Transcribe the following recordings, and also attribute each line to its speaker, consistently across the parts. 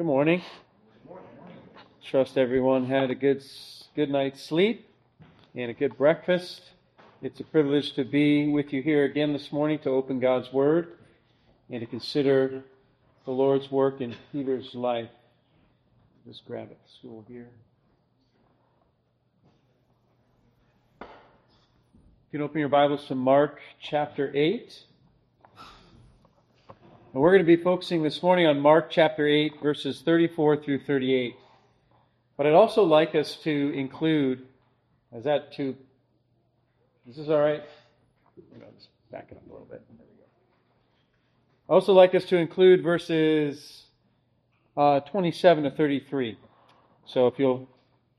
Speaker 1: Good morning. Trust everyone had a good good night's sleep and a good breakfast. It's a privilege to be with you here again this morning to open God's Word and to consider the Lord's work in Peter's life. Just grab a stool here. You can open your Bibles to Mark chapter 8. And we're going to be focusing this morning on Mark chapter 8, verses 34 through 38. But I'd also like us to include, is that too, is this all right? Just back it up a little bit. There we go. I also like us to include verses uh, 27 to 33. So if you'll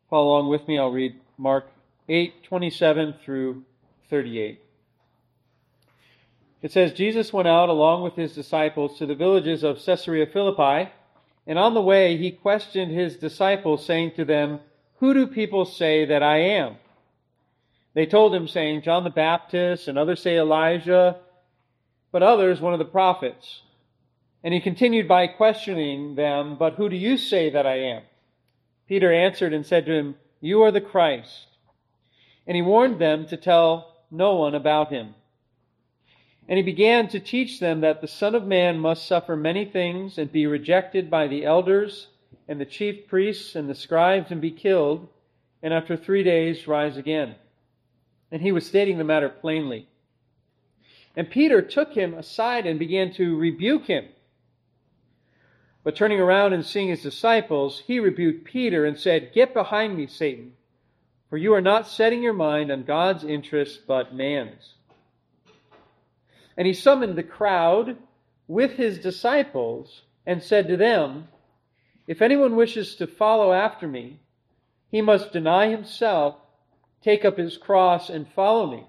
Speaker 1: follow along with me, I'll read Mark 8, 27 through 38. It says, Jesus went out along with his disciples to the villages of Caesarea Philippi, and on the way he questioned his disciples, saying to them, Who do people say that I am? They told him, saying, John the Baptist, and others say Elijah, but others one of the prophets. And he continued by questioning them, But who do you say that I am? Peter answered and said to him, You are the Christ. And he warned them to tell no one about him. And he began to teach them that the Son of Man must suffer many things and be rejected by the elders and the chief priests and the scribes and be killed, and after three days rise again. And he was stating the matter plainly. And Peter took him aside and began to rebuke him. But turning around and seeing his disciples, he rebuked Peter and said, Get behind me, Satan, for you are not setting your mind on God's interests, but man's. And he summoned the crowd with his disciples and said to them, If anyone wishes to follow after me, he must deny himself, take up his cross, and follow me.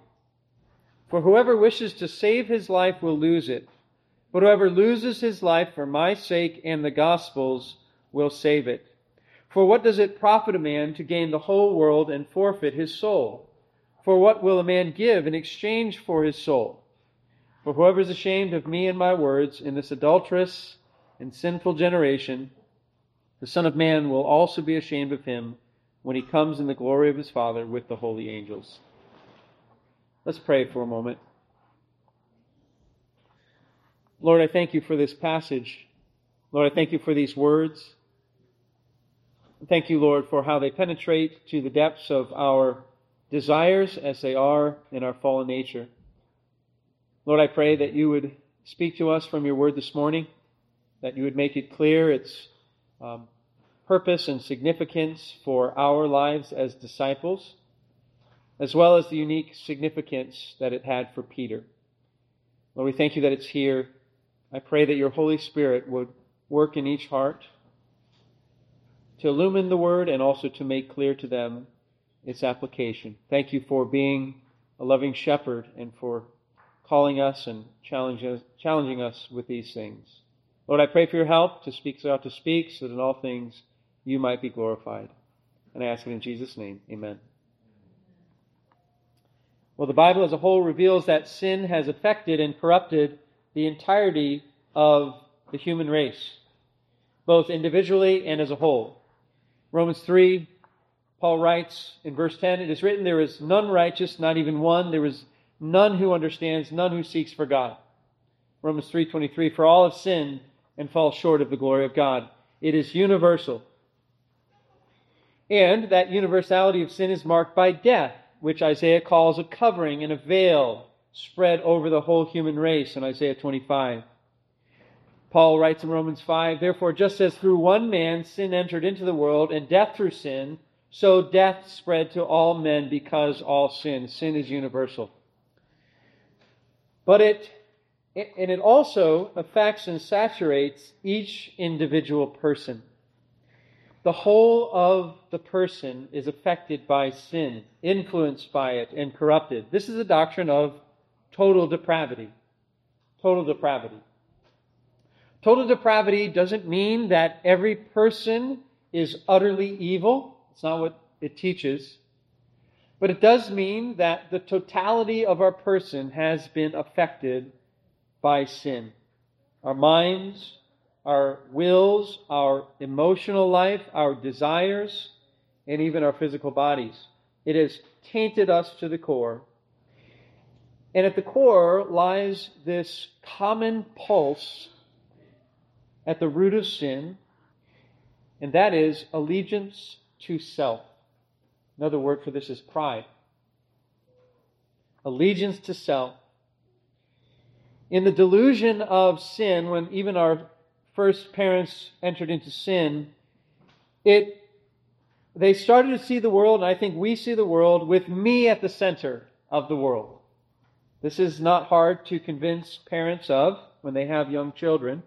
Speaker 1: For whoever wishes to save his life will lose it, but whoever loses his life for my sake and the gospel's will save it. For what does it profit a man to gain the whole world and forfeit his soul? For what will a man give in exchange for his soul? For whoever is ashamed of me and my words in this adulterous and sinful generation, the Son of Man will also be ashamed of him when he comes in the glory of his Father with the holy angels. Let's pray for a moment. Lord, I thank you for this passage. Lord, I thank you for these words. Thank you, Lord, for how they penetrate to the depths of our desires as they are in our fallen nature. Lord, I pray that you would speak to us from your word this morning, that you would make it clear its um, purpose and significance for our lives as disciples, as well as the unique significance that it had for Peter. Lord, we thank you that it's here. I pray that your Holy Spirit would work in each heart to illumine the word and also to make clear to them its application. Thank you for being a loving shepherd and for calling us and challenging us with these things. Lord, I pray for your help to speak so to speak, so that in all things you might be glorified. And I ask it in Jesus' name. Amen. Well, the Bible as a whole reveals that sin has affected and corrupted the entirety of the human race, both individually and as a whole. Romans 3, Paul writes in verse 10, It is written, There is none righteous, not even one. There is none who understands, none who seeks for God. Romans 3:23 For all have sinned and fall short of the glory of God. It is universal. And that universality of sin is marked by death, which Isaiah calls a covering and a veil spread over the whole human race in Isaiah 25. Paul writes in Romans 5, Therefore, just as through one man sin entered into the world, and death through sin, so death spread to all men because all sin. Sin is universal. But it, and it also affects and saturates each individual person. The whole of the person is affected by sin, influenced by it, and corrupted. This is a doctrine of total depravity. Total depravity. Total depravity doesn't mean that every person is utterly evil. It's not what it teaches. But it does mean that the totality of our person has been affected by sin. Our minds, our wills, our emotional life, our desires, and even our physical bodies. It has tainted us to the core. And at the core lies this common pulse at the root of sin, and that is allegiance to self. Another word for this is pride. Allegiance to self. In the delusion of sin, when even our first parents entered into sin, it they started to see the world, and I think we see the world with me at the center of the world. This is not hard to convince parents of when they have young children.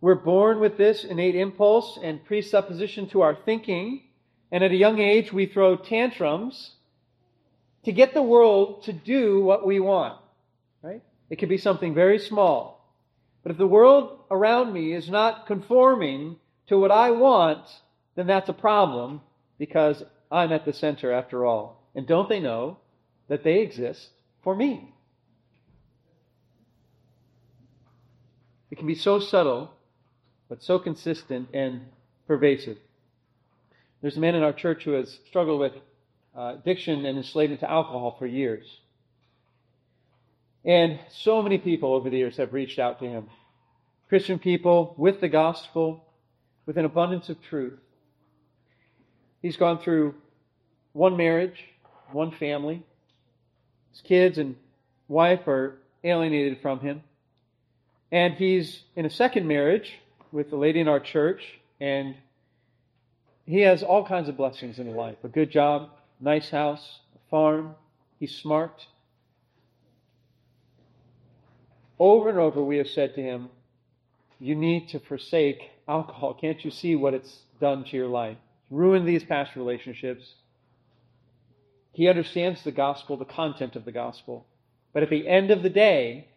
Speaker 1: We're born with this innate impulse and presupposition to our thinking, and at a young age we throw tantrums to get the world to do what we want. Right? It could be something very small. But if the world around me is not conforming to what I want, then that's a problem because I'm at the center after all. And don't they know that they exist for me? It can be so subtle, but so consistent and pervasive. There's a man in our church who has struggled with uh, addiction and enslavement to alcohol for years. And so many people over the years have reached out to him. Christian people with the gospel, with an abundance of truth. He's gone through one marriage, one family. His kids and wife are alienated from him. And he's in a second marriage with a lady in our church, and he has all kinds of blessings in life a good job, nice house, a farm. He's smart. Over and over, we have said to him, You need to forsake alcohol. Can't you see what it's done to your life? Ruined these past relationships. He understands the gospel, the content of the gospel. But at the end of the day,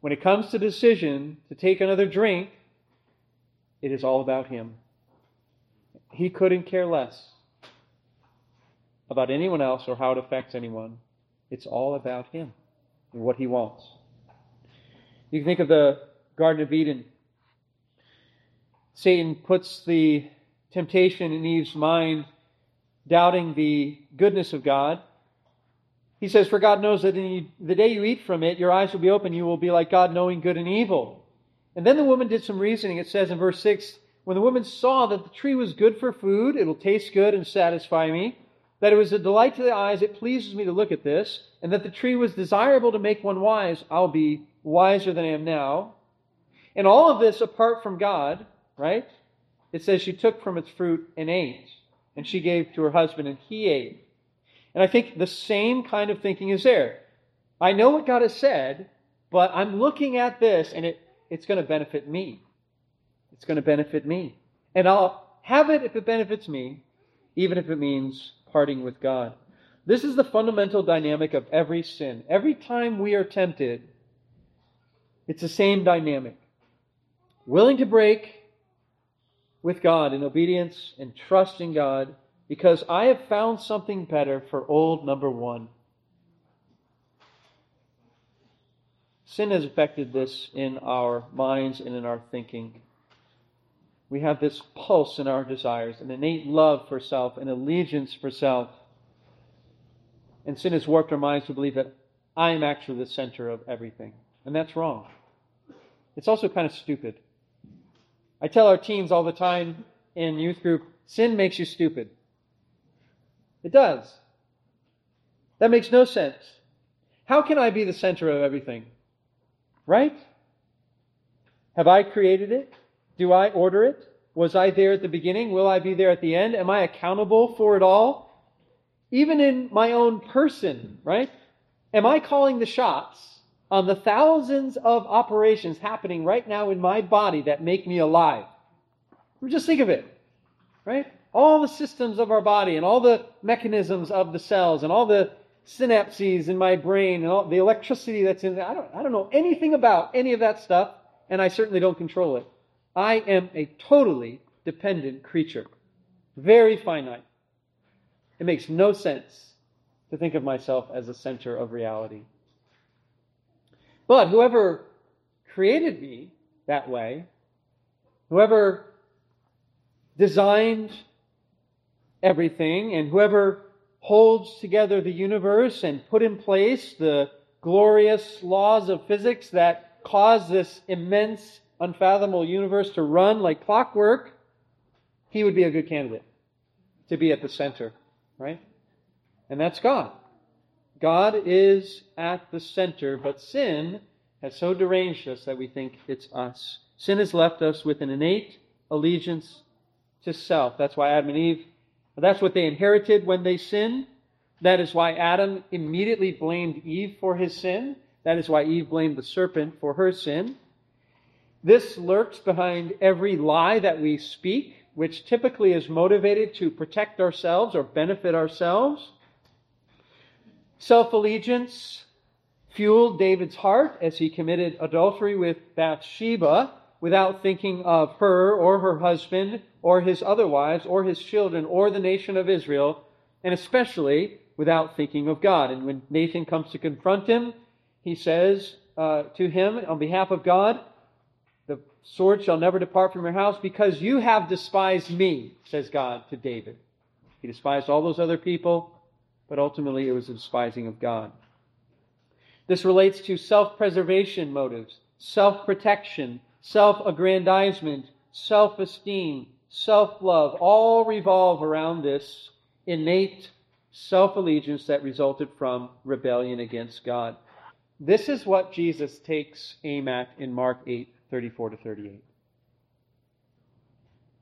Speaker 1: when it comes to the decision to take another drink, it is all about him. He couldn't care less about anyone else or how it affects anyone. It's all about him and what he wants. You can think of the Garden of Eden. Satan puts the temptation in Eve's mind, doubting the goodness of God. He says, For God knows that the day you eat from it, your eyes will be open, you will be like God, knowing good and evil. And then the woman did some reasoning. It says in verse 6 When the woman saw that the tree was good for food, it'll taste good and satisfy me, that it was a delight to the eyes, it pleases me to look at this, and that the tree was desirable to make one wise, I'll be wiser than I am now. And all of this apart from God, right? It says she took from its fruit and ate, and she gave to her husband, and he ate. And I think the same kind of thinking is there. I know what God has said, but I'm looking at this, and it, it's going to benefit me. It's going to benefit me. And I'll have it if it benefits me, even if it means parting with God. This is the fundamental dynamic of every sin. Every time we are tempted, it's the same dynamic. Willing to break with God in obedience and trust in God because I have found something better for old number one. Sin has affected this in our minds and in our thinking. We have this pulse in our desires, an innate love for self, an allegiance for self. And sin has warped our minds to believe that I am actually the center of everything. And that's wrong. It's also kind of stupid. I tell our teens all the time in youth group sin makes you stupid. It does. That makes no sense. How can I be the center of everything? Right? Have I created it? Do I order it? Was I there at the beginning? Will I be there at the end? Am I accountable for it all? Even in my own person, right? Am I calling the shots? on the thousands of operations happening right now in my body that make me alive. Just think of it, right? All the systems of our body and all the mechanisms of the cells and all the synapses in my brain and all the electricity that's in there. I don't, I don't know anything about any of that stuff, and I certainly don't control it. I am a totally dependent creature, very finite. It makes no sense to think of myself as a center of reality. But whoever created me that way. Whoever designed everything and whoever holds together the universe and put in place the glorious laws of physics that cause this immense, unfathomable universe to run like clockwork, he would be a good candidate to be at the center, right? And that's God. God is at the center, but sin has so deranged us that we think it's us. Sin has left us with an innate allegiance to self. That's why Adam and Eve, that's what they inherited when they sinned. That is why Adam immediately blamed Eve for his sin. That is why Eve blamed the serpent for her sin. This lurks behind every lie that we speak, which typically is motivated to protect ourselves or benefit ourselves. Self allegiance fueled David's heart as he committed adultery with Bathsheba without thinking of her or her husband or his other wives or his children or the nation of Israel, and especially without thinking of God. And when Nathan comes to confront him, he says uh, to him on behalf of God, sword shall never depart from your house because you have despised me, says God to David. He despised all those other people, but ultimately it was a despising of God. This relates to self preservation motives, self protection, self aggrandizement, self esteem, self love, all revolve around this innate self allegiance that resulted from rebellion against God. This is what Jesus takes aim at in Mark 8 34 to 38.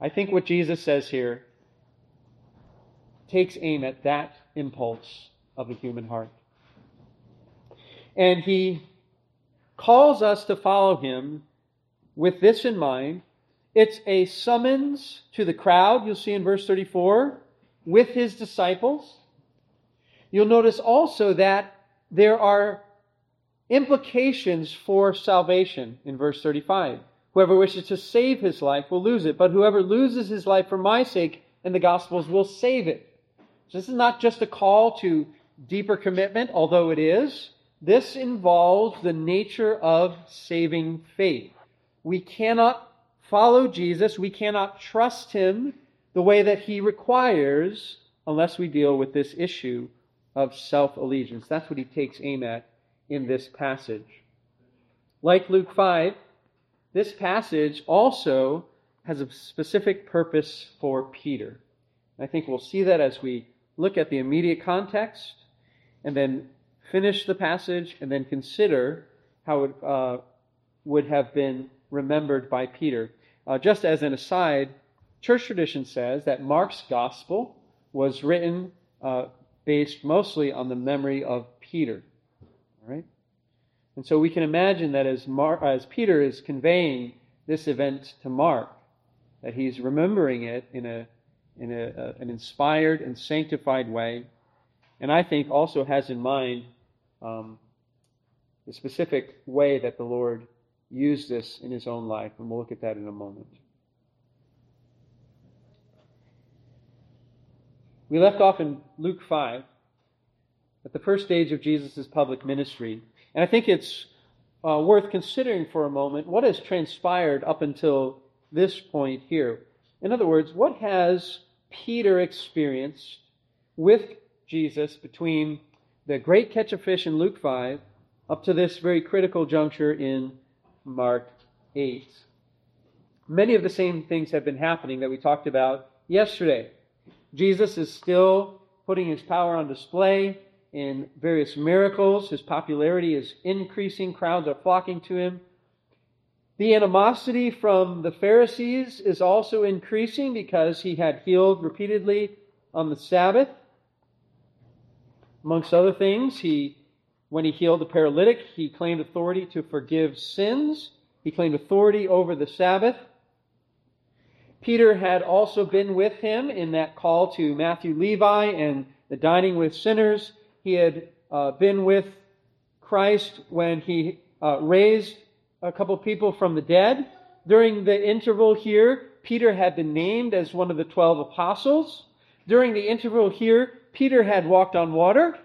Speaker 1: I think what Jesus says here takes aim at that impulse of the human heart. And he calls us to follow him with this in mind. It's a summons to the crowd, you'll see in verse 34, with his disciples. You'll notice also that there are implications for salvation in verse 35. Whoever wishes to save his life will lose it, but whoever loses his life for my sake and the gospel's will save it. So this is not just a call to deeper commitment, although it is. This involves the nature of saving faith. We cannot follow Jesus, we cannot trust him the way that he requires unless we deal with this issue of self allegiance. That's what he takes aim at in this passage. Like Luke 5, this passage also has a specific purpose for Peter. I think we'll see that as we look at the immediate context and then finish the passage and then consider how it uh, would have been remembered by Peter. Uh, just as an aside, church tradition says that Mark's gospel was written uh, based mostly on the memory of Peter. And so we can imagine that as, Mar- as Peter is conveying this event to Mark, that he's remembering it in, a, in a, a, an inspired and sanctified way, and I think also has in mind um, the specific way that the Lord used this in his own life, and we'll look at that in a moment. We left off in Luke 5 at the first stage of Jesus' public ministry. And I think it's uh, worth considering for a moment what has transpired up until this point here. In other words, what has Peter experienced with Jesus between the great catch of fish in Luke 5 up to this very critical juncture in Mark 8? Many of the same things have been happening that we talked about yesterday. Jesus is still putting his power on display in various miracles. His popularity is increasing, crowds are flocking to him. The animosity from the Pharisees is also increasing because he had healed repeatedly on the Sabbath. Amongst other things, he when he healed the paralytic, he claimed authority to forgive sins. He claimed authority over the Sabbath. Peter had also been with him in that call to Matthew Levi and the dining with sinners. He had uh, been with Christ when he uh, raised a couple people from the dead. During the interval here, Peter had been named as one of the twelve apostles. During the interval here, Peter had walked on water.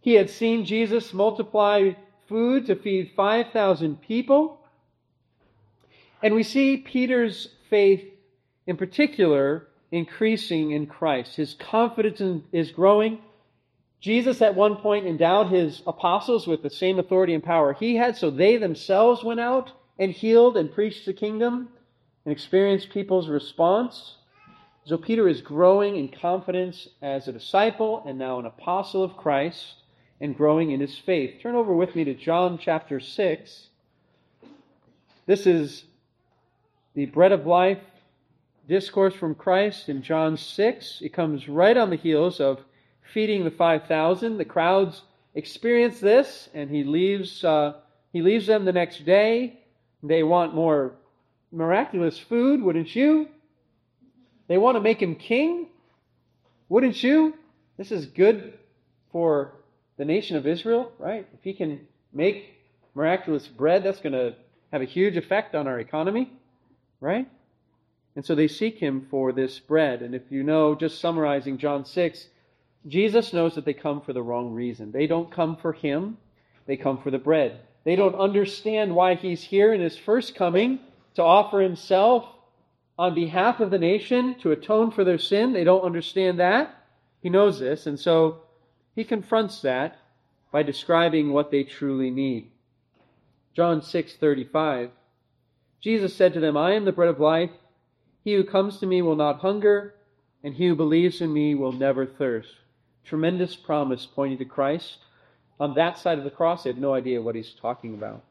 Speaker 1: He had seen Jesus multiply food to feed 5,000 people. And we see Peter's faith in particular increasing in Christ. His confidence is growing. Jesus at one point endowed his apostles with the same authority and power he had, so they themselves went out and healed and preached the kingdom and experienced people's response. So Peter is growing in confidence as a disciple and now an apostle of Christ and growing in his faith. Turn over with me to John chapter 6. This is the bread of life discourse from Christ in John 6. It comes right on the heels of feeding the 5,000. The crowds experience this, and he leaves, uh, he leaves them the next day. They want more miraculous food, wouldn't you? They want to make him king, wouldn't you? This is good for the nation of Israel, right? If he can make miraculous bread, that's going to have a huge effect on our economy, right? And so they seek him for this bread. And if you know, just summarizing John 6, Jesus knows that they come for the wrong reason. They don't come for him, they come for the bread. They don't understand why he's here in his first coming to offer himself on behalf of the nation to atone for their sin. They don't understand that. He knows this. And so he confronts that by describing what they truly need. John 6:35 Jesus said to them, "I am the bread of life. He who comes to me will not hunger, and he who believes in me will never thirst." Tremendous promise pointing to Christ. On that side of the cross, they had no idea what he's talking about.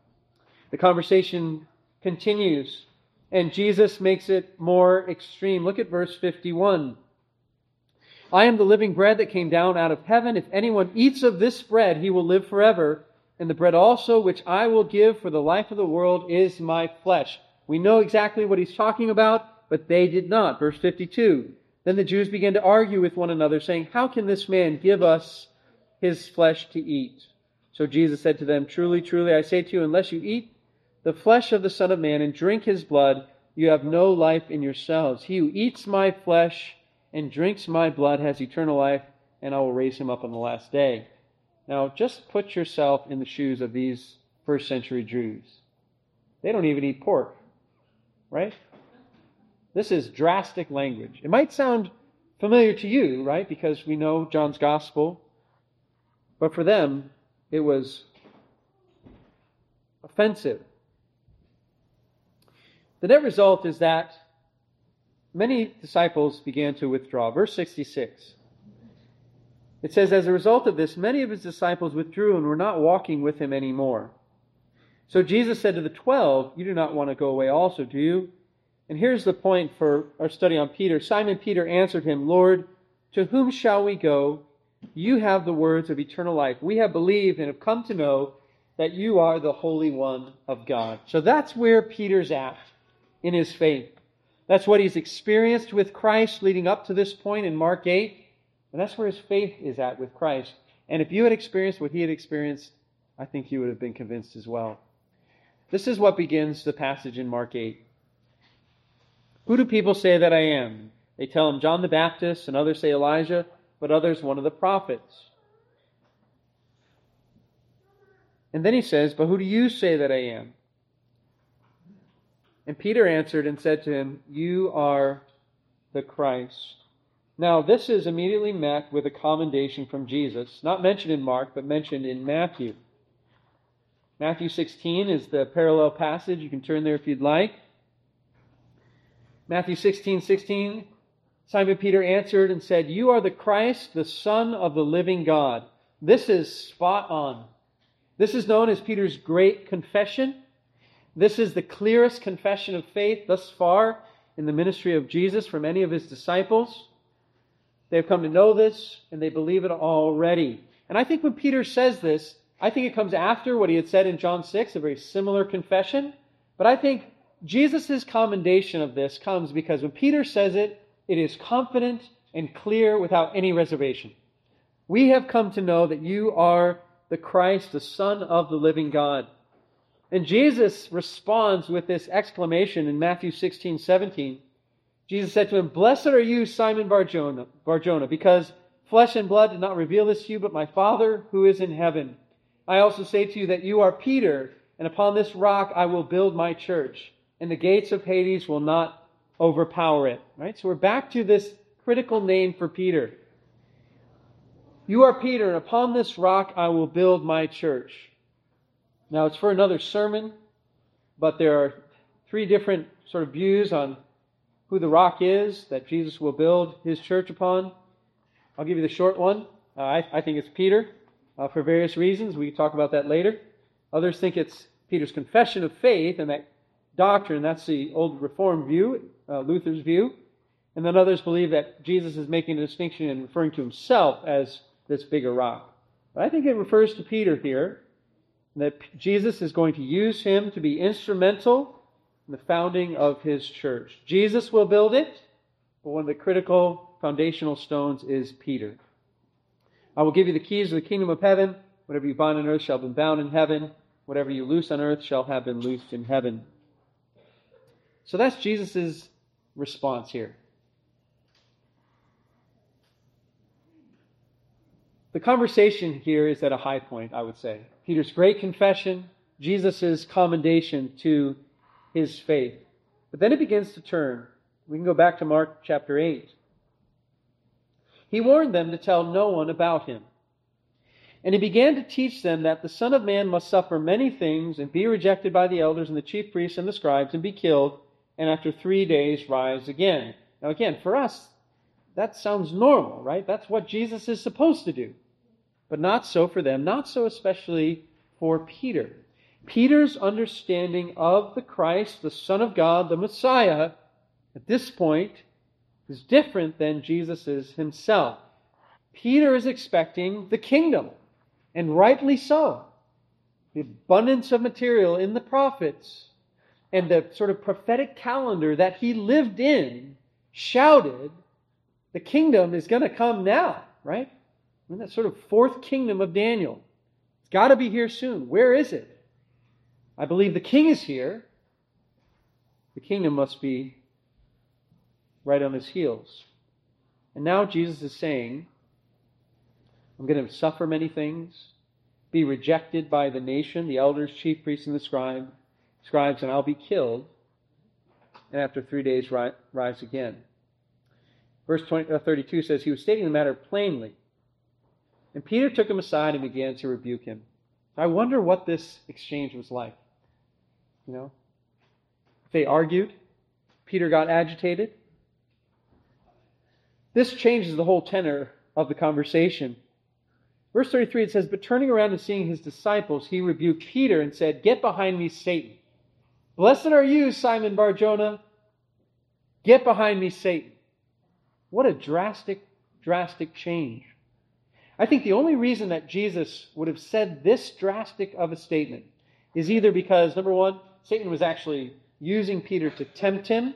Speaker 1: The conversation continues, and Jesus makes it more extreme. Look at verse 51. I am the living bread that came down out of heaven. If anyone eats of this bread, he will live forever. And the bread also which I will give for the life of the world is my flesh. We know exactly what he's talking about, but they did not. Verse 52. Then the Jews began to argue with one another, saying, How can this man give us his flesh to eat? So Jesus said to them, Truly, truly, I say to you, unless you eat the flesh of the Son of Man and drink his blood, you have no life in yourselves. He who eats my flesh and drinks my blood has eternal life, and I will raise him up on the last day. Now, just put yourself in the shoes of these first century Jews. They don't even eat pork, right? This is drastic language. It might sound familiar to you, right? Because we know John's gospel. But for them, it was offensive. The net result is that many disciples began to withdraw. Verse 66. It says, As a result of this, many of his disciples withdrew and were not walking with him anymore. So Jesus said to the twelve, You do not want to go away also, do you? And here's the point for our study on Peter. Simon Peter answered him, Lord, to whom shall we go? You have the words of eternal life. We have believed and have come to know that you are the Holy One of God. So that's where Peter's at in his faith. That's what he's experienced with Christ leading up to this point in Mark 8. And that's where his faith is at with Christ. And if you had experienced what he had experienced, I think you would have been convinced as well. This is what begins the passage in Mark 8. Who do people say that I am? They tell him John the Baptist, and others say Elijah, but others one of the prophets. And then he says, But who do you say that I am? And Peter answered and said to him, You are the Christ. Now, this is immediately met with a commendation from Jesus, not mentioned in Mark, but mentioned in Matthew. Matthew 16 is the parallel passage. You can turn there if you'd like. Matthew 16, 16. Simon Peter answered and said, You are the Christ, the Son of the living God. This is spot on. This is known as Peter's great confession. This is the clearest confession of faith thus far in the ministry of Jesus from any of his disciples. They've come to know this and they believe it already. And I think when Peter says this, I think it comes after what he had said in John 6, a very similar confession. But I think Jesus' commendation of this comes because when Peter says it, it is confident and clear without any reservation. We have come to know that you are the Christ, the Son of the living God. And Jesus responds with this exclamation in Matthew 16, 17. Jesus said to him, Blessed are you, Simon Barjona, Barjona, because flesh and blood did not reveal this to you, but my Father who is in heaven. I also say to you that you are Peter, and upon this rock I will build my church and the gates of Hades will not overpower it. Right? So we're back to this critical name for Peter. You are Peter, and upon this rock I will build my church. Now it's for another sermon, but there are three different sort of views on who the rock is that Jesus will build his church upon. I'll give you the short one. Uh, I, I, think it's Peter uh, for various reasons. We can talk about that later. Others think it's Peter's confession of faith and that doctrine. That's the old Reformed view, uh, Luther's view. And then others believe that Jesus is making a distinction and referring to himself as this bigger rock. But I think it refers to Peter here, that Jesus is going to use him to be instrumental in the founding of his church. Jesus will build it, but one of the critical foundational stones is Peter. I will give you the keys of the kingdom of heaven. Whatever you bind on earth shall be bound in heaven. Whatever you loose on earth shall have been loosed in heaven. So that's Jesus' response here. The conversation here is at a high point, I would say. Peter's great confession, Jesus' commendation to his faith. But then it begins to turn. We can go back to Mark chapter 8. He warned them to tell no one about him. And he began to teach them that the Son of Man must suffer many things and be rejected by the elders and the chief priests and the scribes and be killed, and after three days rise again. Now, again, for us, that sounds normal, right? That's what Jesus is supposed to do. But not so for them, not so especially for Peter. Peter's understanding of the Christ, the Son of God, the Messiah, at this point is different than Jesus' himself. Peter is expecting the kingdom, and rightly so. The abundance of material in the prophets and the sort of prophetic calendar that he lived in shouted, the kingdom is going to come now, right? In that sort of fourth kingdom of Daniel. It's got to be here soon. Where is it? I believe the king is here. The kingdom must be right on his heels. And now Jesus is saying, I'm going to suffer many things, be rejected by the nation, the elders, chief priests, and the scribe, scribes, and I'll be killed. And after three days, rise again. Verse 20, uh, 32 says, He was stating the matter plainly. And Peter took him aside and began to rebuke him. I wonder what this exchange was like. You know? They argued. Peter got agitated. This changes the whole tenor of the conversation. Verse 33 it says, But turning around and seeing his disciples, he rebuked Peter and said, Get behind me, Satan. Blessed are you, Simon Barjona. Get behind me, Satan. What a drastic, drastic change. I think the only reason that Jesus would have said this drastic of a statement is either because, number one, Satan was actually using Peter to tempt him,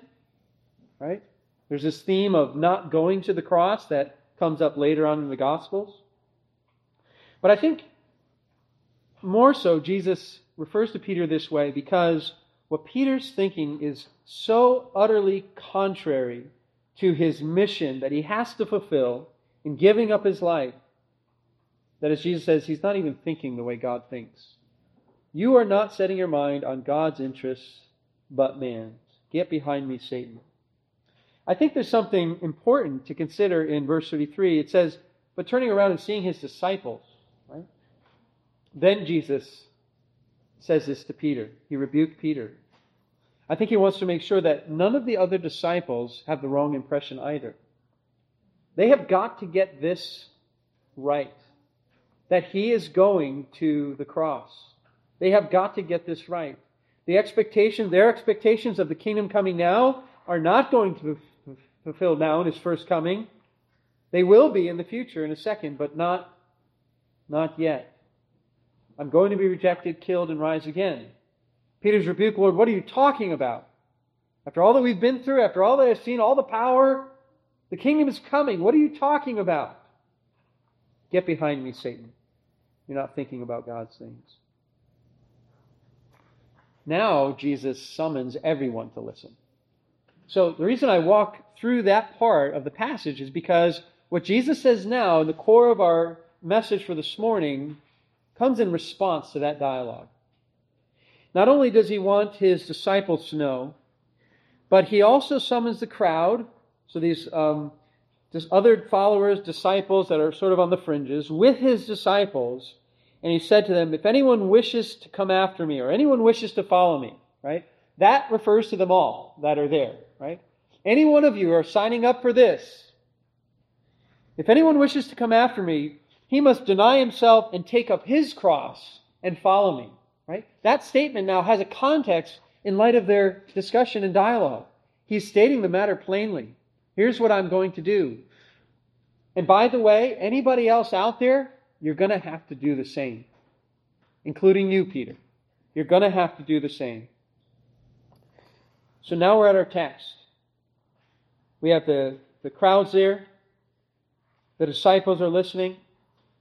Speaker 1: right? There's this theme of not going to the cross that comes up later on in the Gospels. But I think more so, Jesus refers to Peter this way because what Peter's thinking is so utterly contrary to his mission that he has to fulfill in giving up his life that, as Jesus says, he's not even thinking the way God thinks. You are not setting your mind on God's interests, but man's. Get behind me, Satan. I think there's something important to consider in verse 33. It says, But turning around and seeing his disciples, right? Then Jesus says this to Peter. He rebuked Peter. I think he wants to make sure that none of the other disciples have the wrong impression either. They have got to get this right that he is going to the cross. They have got to get this right. The expectation, their expectations of the kingdom coming now are not going to be fulfilled now in his first coming. They will be in the future in a second, but not, not yet. I'm going to be rejected, killed, and rise again. Peter's rebuke, Lord, what are you talking about? After all that we've been through, after all that I've seen, all the power, the kingdom is coming. What are you talking about? Get behind me, Satan. You're not thinking about God's things. Now, Jesus summons everyone to listen. So, the reason I walk through that part of the passage is because what Jesus says now, in the core of our message for this morning, comes in response to that dialogue. Not only does he want his disciples to know, but he also summons the crowd, so these um, other followers, disciples that are sort of on the fringes, with his disciples, and he said to them, If anyone wishes to come after me, or anyone wishes to follow me, right? That refers to them all that are there, right? Any one of you are signing up for this. If anyone wishes to come after me, he must deny himself and take up his cross and follow me. Right? That statement now has a context in light of their discussion and dialogue. He's stating the matter plainly. Here's what I'm going to do. And by the way, anybody else out there, you're going to have to do the same, including you, Peter. You're going to have to do the same. So now we're at our text. We have the, the crowds there. The disciples are listening.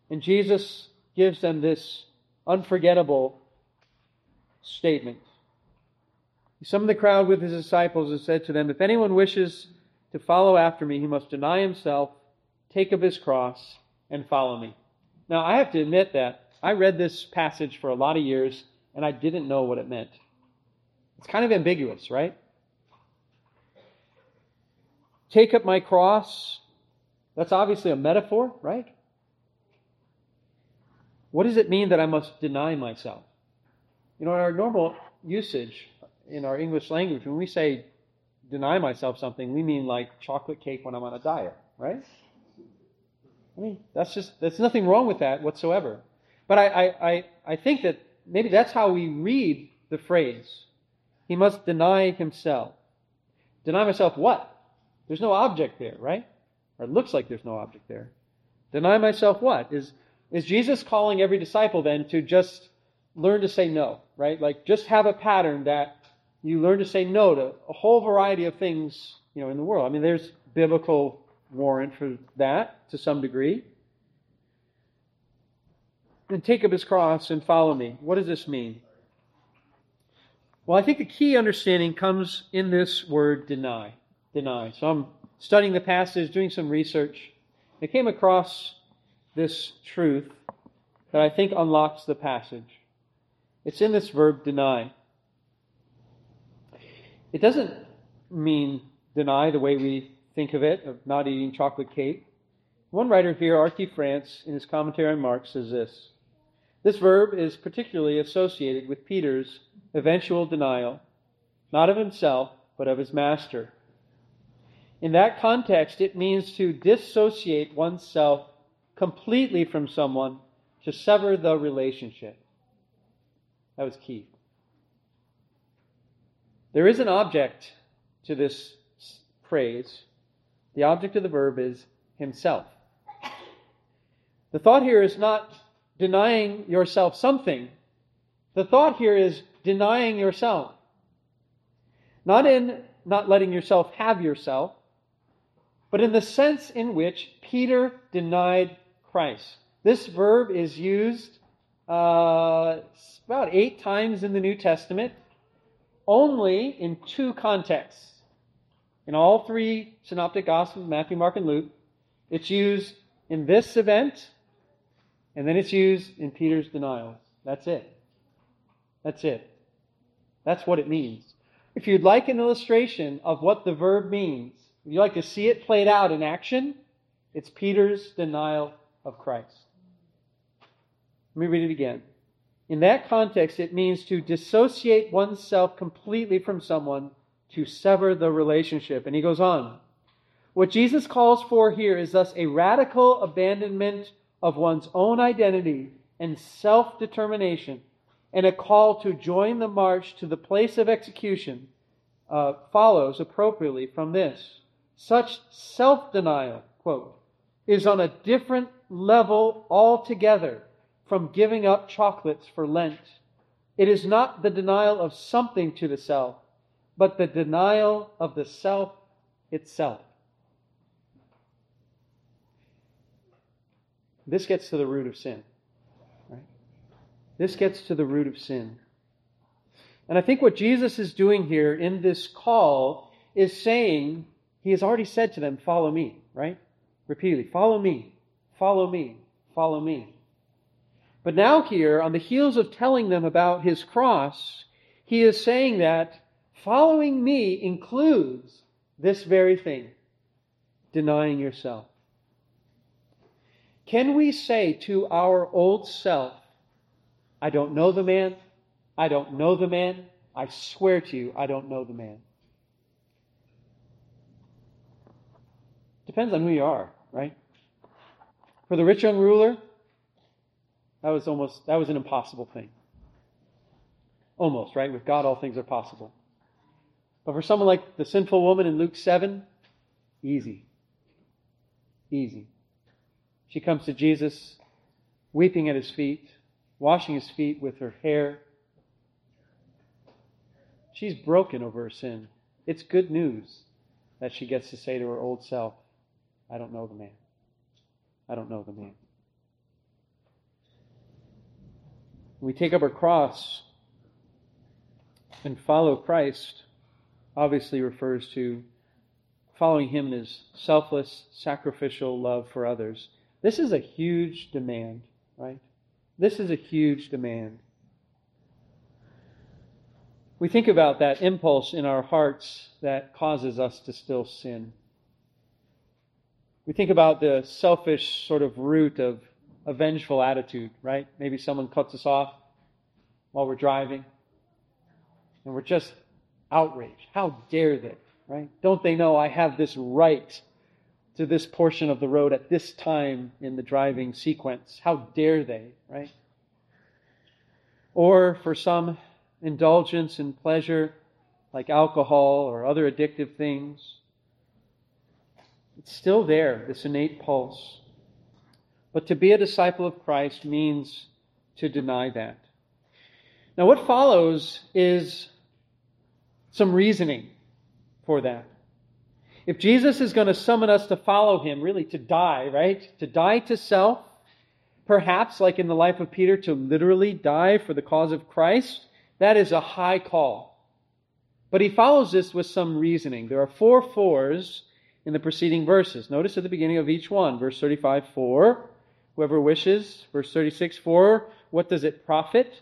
Speaker 1: And Jesus gives them this unforgettable statement. He summoned the crowd with his disciples and said to them, If anyone wishes to follow after me, he must deny himself, take up his cross, and follow me. Now, I have to admit that I read this passage for a lot of years and I didn't know what it meant. It's kind of ambiguous, right? Take up my cross. That's obviously a metaphor, right? What does it mean that I must deny myself? You know, in our normal usage in our English language, when we say deny myself something, we mean like chocolate cake when I'm on a diet, right? I mean, that's just, there's nothing wrong with that whatsoever. But I, I, I, I think that maybe that's how we read the phrase. He must deny himself. Deny myself what? There's no object there, right? Or it looks like there's no object there. Deny myself what? Is is Jesus calling every disciple then to just learn to say no, right? Like just have a pattern that you learn to say no to a whole variety of things, you know, in the world. I mean, there's biblical warrant for that to some degree. And take up his cross and follow me. What does this mean? Well, I think the key understanding comes in this word deny. Deny. So I'm studying the passage, doing some research. I came across this truth that I think unlocks the passage. It's in this verb deny. It doesn't mean deny the way we think of it, of not eating chocolate cake. One writer here, R.T. France, in his commentary on Mark, says this This verb is particularly associated with Peter's eventual denial, not of himself, but of his master. In that context, it means to dissociate oneself completely from someone to sever the relationship. That was key. There is an object to this phrase. The object of the verb is himself. The thought here is not denying yourself something. The thought here is denying yourself. Not in not letting yourself have yourself, but in the sense in which Peter denied Christ. This verb is used uh, about eight times in the New Testament, only in two contexts. In all three synoptic gospels, Matthew, Mark, and Luke, it's used in this event, and then it's used in Peter's denials. That's it. That's it. That's what it means. If you'd like an illustration of what the verb means, if you'd like to see it played out in action, it's Peter's denial of Christ. Let me read it again. In that context, it means to dissociate oneself completely from someone, to sever the relationship. And he goes on. What Jesus calls for here is thus a radical abandonment of one's own identity and self determination, and a call to join the march to the place of execution uh, follows appropriately from this. Such self denial, quote, is on a different level altogether from giving up chocolates for Lent. It is not the denial of something to the self, but the denial of the self itself. This gets to the root of sin. Right? This gets to the root of sin. And I think what Jesus is doing here in this call is saying, He has already said to them, Follow me, right? Repeatedly, Follow me. Follow me, follow me. But now, here, on the heels of telling them about his cross, he is saying that following me includes this very thing denying yourself. Can we say to our old self, I don't know the man, I don't know the man, I swear to you, I don't know the man? Depends on who you are, right? For the rich young ruler, that was almost that was an impossible thing. Almost, right? With God all things are possible. But for someone like the sinful woman in Luke 7, easy. Easy. She comes to Jesus, weeping at his feet, washing his feet with her hair. She's broken over her sin. It's good news that she gets to say to her old self, I don't know the man. I don't know the man. We take up our cross and follow Christ, obviously refers to following Him in His selfless, sacrificial love for others. This is a huge demand, right? This is a huge demand. We think about that impulse in our hearts that causes us to still sin. We think about the selfish sort of root of a vengeful attitude, right? Maybe someone cuts us off while we're driving and we're just outraged. How dare they, right? Don't they know I have this right to this portion of the road at this time in the driving sequence? How dare they, right? Or for some indulgence and pleasure like alcohol or other addictive things, it's still there, this innate pulse. But to be a disciple of Christ means to deny that. Now, what follows is some reasoning for that. If Jesus is going to summon us to follow him, really to die, right? To die to self, perhaps like in the life of Peter, to literally die for the cause of Christ, that is a high call. But he follows this with some reasoning. There are four fours in the preceding verses. Notice at the beginning of each one, verse 35, for. Whoever wishes. Verse 36, for What does it profit?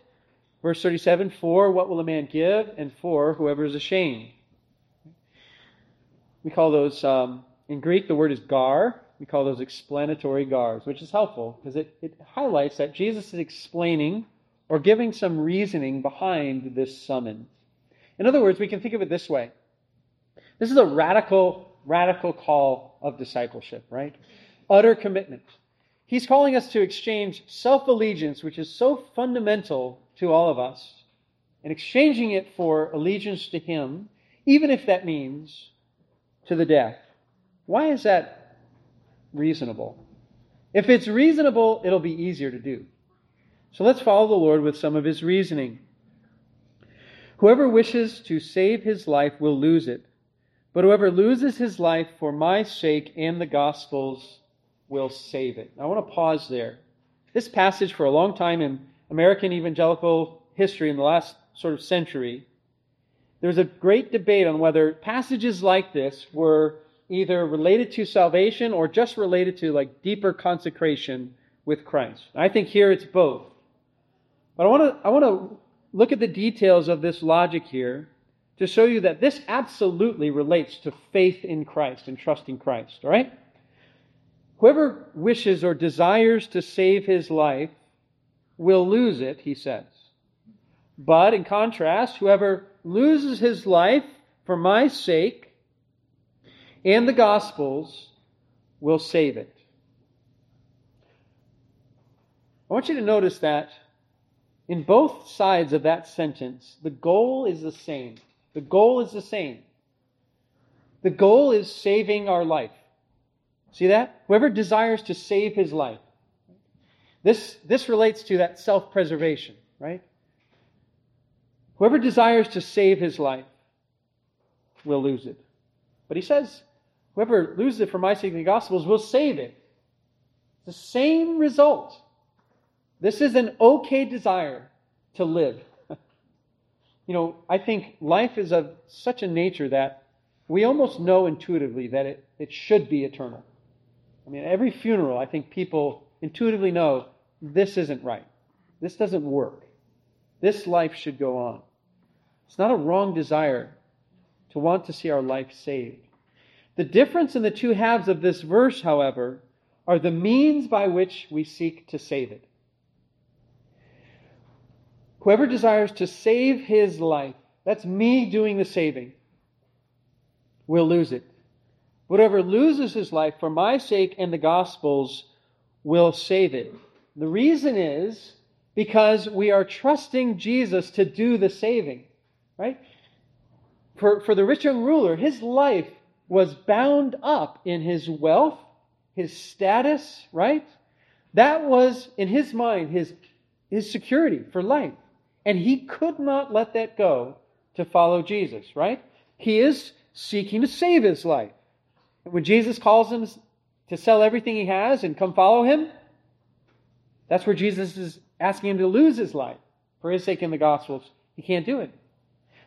Speaker 1: Verse 37, for what will a man give? And for whoever is ashamed. We call those, um, in Greek, the word is gar. We call those explanatory gars, which is helpful because it, it highlights that Jesus is explaining or giving some reasoning behind this summons. In other words, we can think of it this way this is a radical, radical call of discipleship, right? Utter commitment. He's calling us to exchange self allegiance, which is so fundamental to all of us, and exchanging it for allegiance to Him, even if that means to the death. Why is that reasonable? If it's reasonable, it'll be easier to do. So let's follow the Lord with some of His reasoning. Whoever wishes to save his life will lose it, but whoever loses his life for my sake and the gospel's will save it. I want to pause there. This passage, for a long time in American evangelical history in the last sort of century, there's a great debate on whether passages like this were either related to salvation or just related to like deeper consecration with Christ. I think here it's both. But I want to I want to look at the details of this logic here to show you that this absolutely relates to faith in Christ and trusting Christ, all right? Whoever wishes or desires to save his life will lose it, he says. But in contrast, whoever loses his life for my sake and the gospel's will save it. I want you to notice that in both sides of that sentence, the goal is the same. The goal is the same. The goal is saving our life. See that? Whoever desires to save his life this, this relates to that self preservation, right? Whoever desires to save his life will lose it. But he says, whoever loses it for my sake in the Gospels will save it. The same result. This is an okay desire to live. you know, I think life is of such a nature that we almost know intuitively that it, it should be eternal. I mean, every funeral, I think people intuitively know this isn't right. This doesn't work. This life should go on. It's not a wrong desire to want to see our life saved. The difference in the two halves of this verse, however, are the means by which we seek to save it. Whoever desires to save his life, that's me doing the saving, will lose it. Whatever loses his life for my sake and the gospel's will save it. The reason is because we are trusting Jesus to do the saving, right? For, for the rich young ruler, his life was bound up in his wealth, his status, right? That was, in his mind, his, his security for life. And he could not let that go to follow Jesus, right? He is seeking to save his life. When Jesus calls him to sell everything he has and come follow him, that's where Jesus is asking him to lose his life for his sake in the Gospels. He can't do it.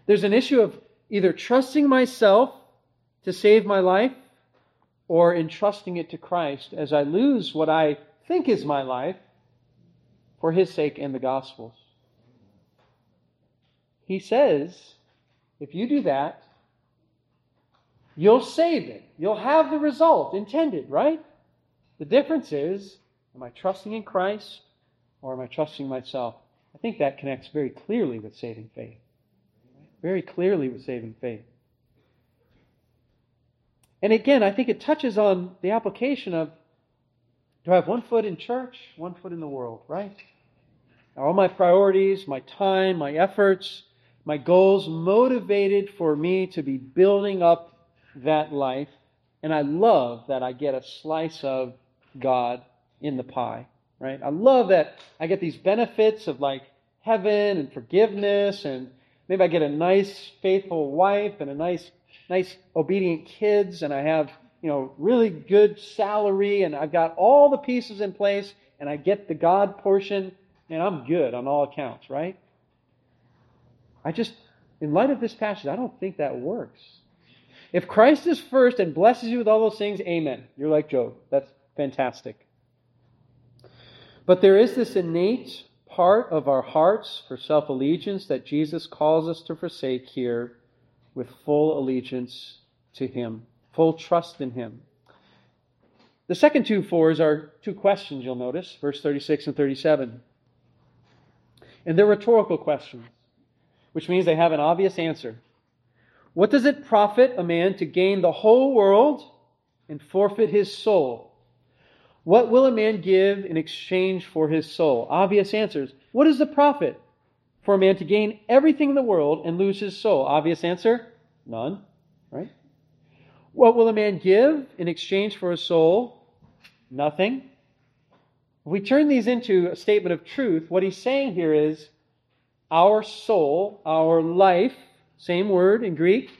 Speaker 1: There's an issue of either trusting myself to save my life or entrusting it to Christ as I lose what I think is my life for his sake in the Gospels. He says, if you do that, you'll save it. You'll have the result intended, right? The difference is, am I trusting in Christ or am I trusting myself? I think that connects very clearly with saving faith. Very clearly with saving faith. And again, I think it touches on the application of do I have one foot in church, one foot in the world, right? Are all my priorities, my time, my efforts, my goals motivated for me to be building up that life. And I love that I get a slice of God in the pie, right? I love that I get these benefits of like heaven and forgiveness and maybe I get a nice faithful wife and a nice nice obedient kids and I have, you know, really good salary and I've got all the pieces in place and I get the God portion and I'm good on all accounts, right? I just in light of this passage, I don't think that works. If Christ is first and blesses you with all those things, amen. You're like Job. That's fantastic. But there is this innate part of our hearts for self allegiance that Jesus calls us to forsake here with full allegiance to Him, full trust in Him. The second two fours are two questions, you'll notice, verse 36 and 37. And they're rhetorical questions, which means they have an obvious answer. What does it profit a man to gain the whole world and forfeit his soul? What will a man give in exchange for his soul? Obvious answers. What is the profit for a man to gain everything in the world and lose his soul? Obvious answer? None. Right? What will a man give in exchange for his soul? Nothing. If we turn these into a statement of truth, what he's saying here is our soul, our life, same word in Greek.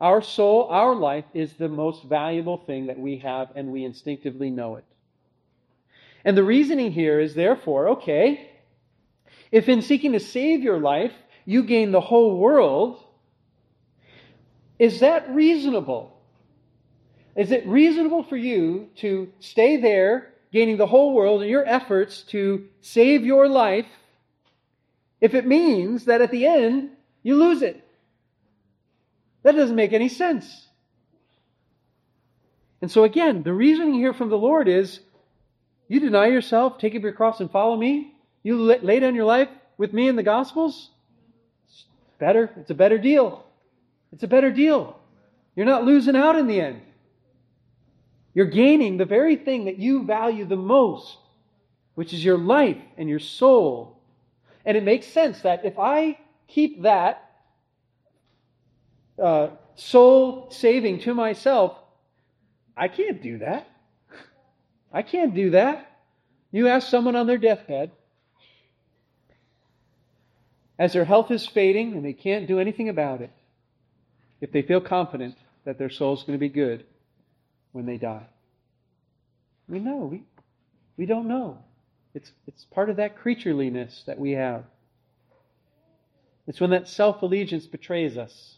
Speaker 1: Our soul, our life, is the most valuable thing that we have, and we instinctively know it. And the reasoning here is therefore, okay, if in seeking to save your life, you gain the whole world, is that reasonable? Is it reasonable for you to stay there, gaining the whole world in your efforts to save your life, if it means that at the end you lose it? That doesn't make any sense. And so, again, the reasoning here from the Lord is you deny yourself, take up your cross, and follow me. You lay down your life with me in the Gospels. It's better. It's a better deal. It's a better deal. You're not losing out in the end. You're gaining the very thing that you value the most, which is your life and your soul. And it makes sense that if I keep that uh, soul saving to myself, I can't do that. I can't do that. You ask someone on their deathbed, as their health is fading and they can't do anything about it, if they feel confident that their soul is going to be good when they die. We know. We, we don't know. It's, it's part of that creatureliness that we have. It's when that self allegiance betrays us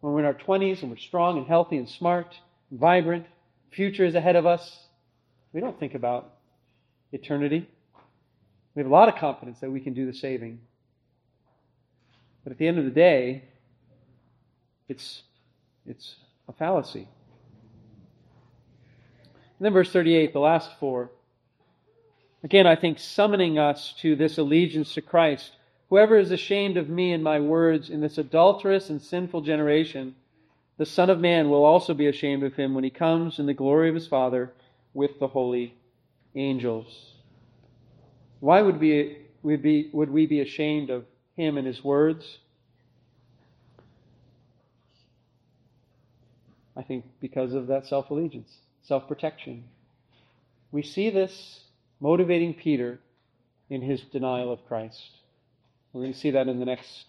Speaker 1: when we're in our 20s and we're strong and healthy and smart and vibrant, future is ahead of us, we don't think about eternity. We have a lot of confidence that we can do the saving. But at the end of the day, It's, it's a fallacy. And then verse 38, the last for. Again, I think summoning us to this allegiance to Christ. Whoever is ashamed of me and my words in this adulterous and sinful generation, the Son of Man will also be ashamed of him when he comes in the glory of his Father with the holy angels. Why would we, would, be, would we be ashamed of him and his words? I think because of that self allegiance, self protection. We see this motivating Peter in his denial of Christ. We're going to see that in the next,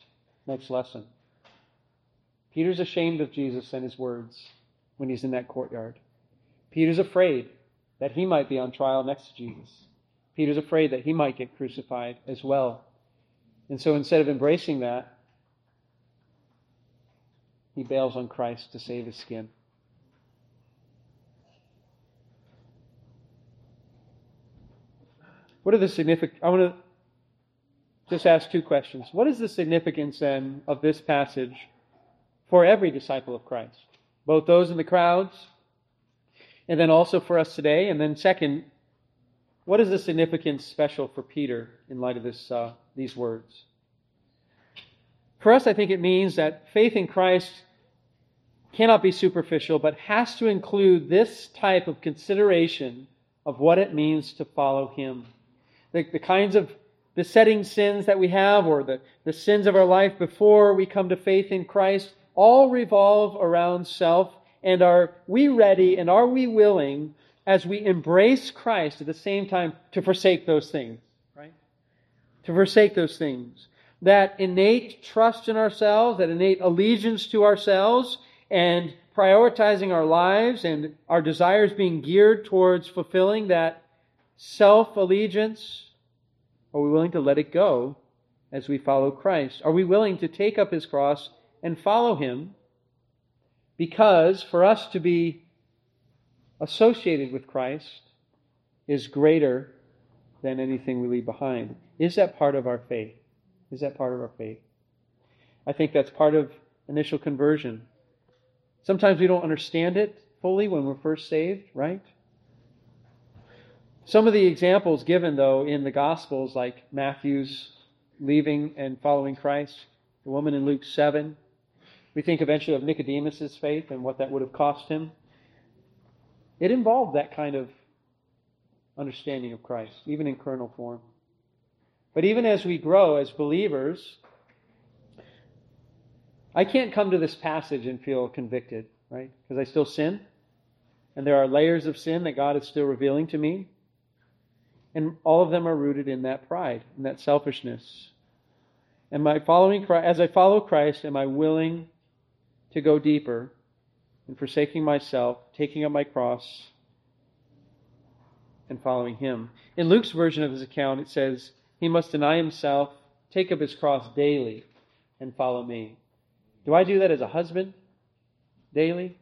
Speaker 1: next lesson. Peter's ashamed of Jesus and his words when he's in that courtyard. Peter's afraid that he might be on trial next to Jesus. Peter's afraid that he might get crucified as well. And so instead of embracing that, he bails on Christ to save his skin. What are the significant? I want to just ask two questions. What is the significance then of this passage for every disciple of Christ? Both those in the crowds, and then also for us today. And then, second, what is the significance special for Peter in light of this, uh, these words? For us, I think it means that faith in Christ cannot be superficial, but has to include this type of consideration of what it means to follow Him the, the kinds of besetting sins that we have or the, the sins of our life before we come to faith in Christ all revolve around self. And are we ready and are we willing as we embrace Christ at the same time to forsake those things? Right? To forsake those things. That innate trust in ourselves, that innate allegiance to ourselves, and prioritizing our lives and our desires being geared towards fulfilling that self allegiance? Are we willing to let it go as we follow Christ? Are we willing to take up his cross and follow him? Because for us to be associated with Christ is greater than anything we leave behind. Is that part of our faith? Is that part of our faith? I think that's part of initial conversion. Sometimes we don't understand it fully when we're first saved, right? Some of the examples given, though, in the Gospels, like Matthew's leaving and following Christ, the woman in Luke 7, we think eventually of Nicodemus' faith and what that would have cost him. It involved that kind of understanding of Christ, even in kernel form. But even as we grow as believers, I can't come to this passage and feel convicted, right? Because I still sin. And there are layers of sin that God is still revealing to me. And all of them are rooted in that pride, in that selfishness. Am I following Christ, as I follow Christ, am I willing to go deeper in forsaking myself, taking up my cross, and following Him? In Luke's version of his account, it says, He must deny himself, take up his cross daily, and follow me. Do I do that as a husband daily?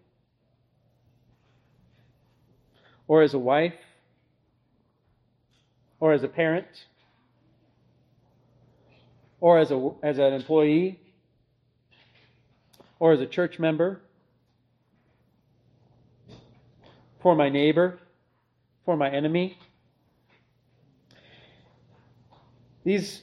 Speaker 1: Or as a wife? Or as a parent, or as, a, as an employee, or as a church member, for my neighbor, for my enemy. These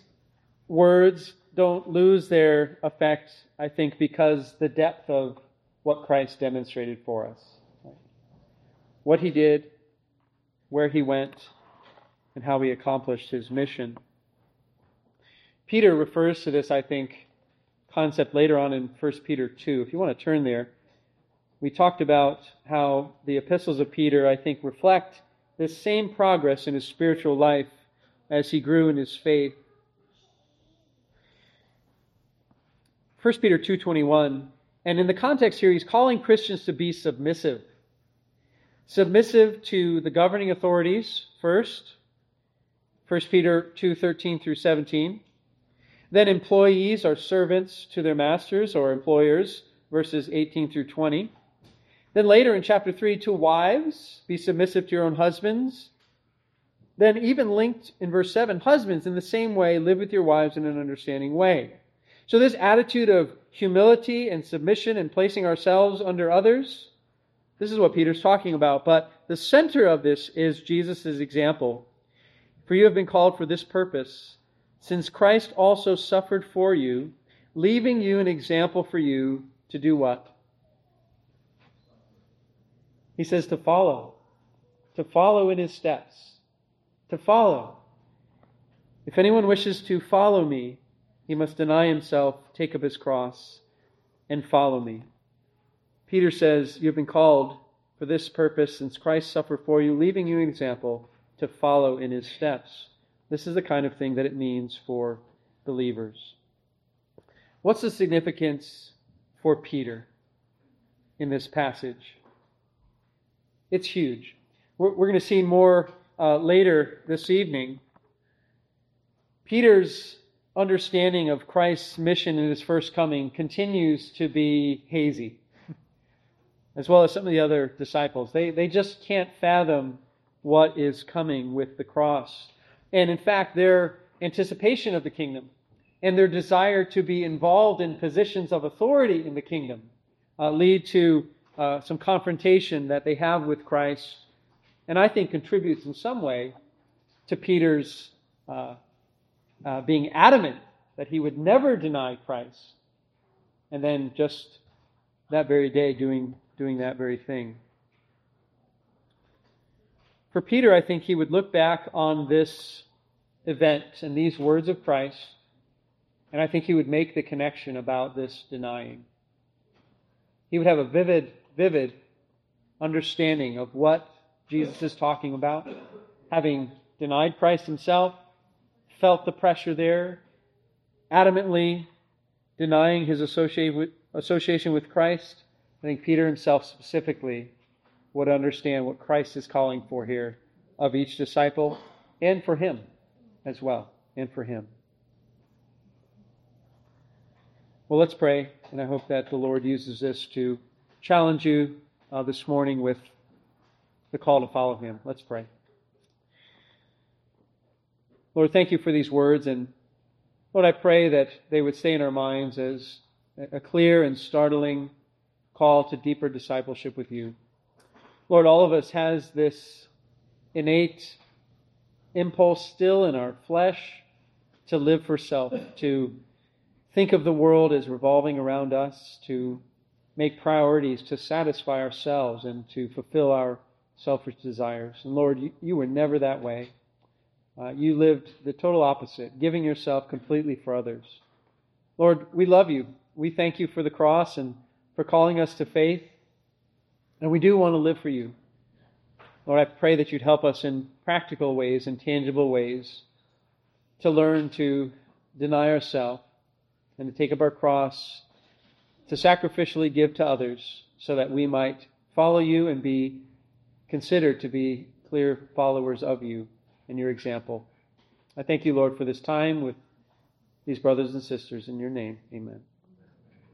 Speaker 1: words don't lose their effect, I think, because the depth of what Christ demonstrated for us. What he did, where he went, and how he accomplished his mission. Peter refers to this, I think, concept later on in 1 Peter 2. If you want to turn there, we talked about how the epistles of Peter, I think, reflect this same progress in his spiritual life as he grew in his faith. 1 Peter 2:21 and in the context here he's calling Christians to be submissive. Submissive to the governing authorities first, 1 Peter 2:13 through 17. Then employees are servants to their masters or employers, verses 18 through 20. Then later in chapter 3, to wives, be submissive to your own husbands. Then, even linked in verse 7, husbands, in the same way, live with your wives in an understanding way. So, this attitude of humility and submission and placing ourselves under others. This is what Peter's talking about. But the center of this is Jesus' example. For you have been called for this purpose, since Christ also suffered for you, leaving you an example for you to do what? He says to follow, to follow in his steps, to follow. If anyone wishes to follow me, he must deny himself, take up his cross, and follow me. Peter says, You have been called for this purpose since Christ suffered for you, leaving you an example to follow in his steps. This is the kind of thing that it means for believers. What's the significance for Peter in this passage? It's huge. We're, we're going to see more uh, later this evening. Peter's understanding of Christ's mission in his first coming continues to be hazy, as well as some of the other disciples. They, they just can't fathom what is coming with the cross. And in fact, their anticipation of the kingdom and their desire to be involved in positions of authority in the kingdom uh, lead to uh, some confrontation that they have with Christ, and I think contributes in some way to Peter's uh, uh, being adamant that he would never deny Christ, and then just that very day doing, doing that very thing. For Peter, I think he would look back on this event and these words of Christ, and I think he would make the connection about this denying. He would have a vivid, vivid understanding of what Jesus is talking about, having denied Christ himself, felt the pressure there, adamantly denying his association with Christ. I think Peter himself specifically would understand what Christ is calling for here of each disciple and for him as well, and for him. Well, let's pray, and I hope that the Lord uses this to challenge you uh, this morning with the call to follow him. Let's pray. Lord, thank you for these words. And Lord, I pray that they would stay in our minds as a clear and startling call to deeper discipleship with you. Lord, all of us has this innate impulse still in our flesh to live for self, to think of the world as revolving around us, to make priorities to satisfy ourselves and to fulfill our selfish desires. And Lord, you, you were never that way. Uh, you lived the total opposite, giving yourself completely for others. Lord, we love you. We thank you for the cross and for calling us to faith. And we do want to live for you. Lord, I pray that you'd help us in practical ways and tangible ways to learn to deny ourselves and to take up our cross, to sacrificially give to others so that we might follow you and be considered to be clear followers of you and your example. I thank you, Lord, for this time with these brothers and sisters. In your name, amen.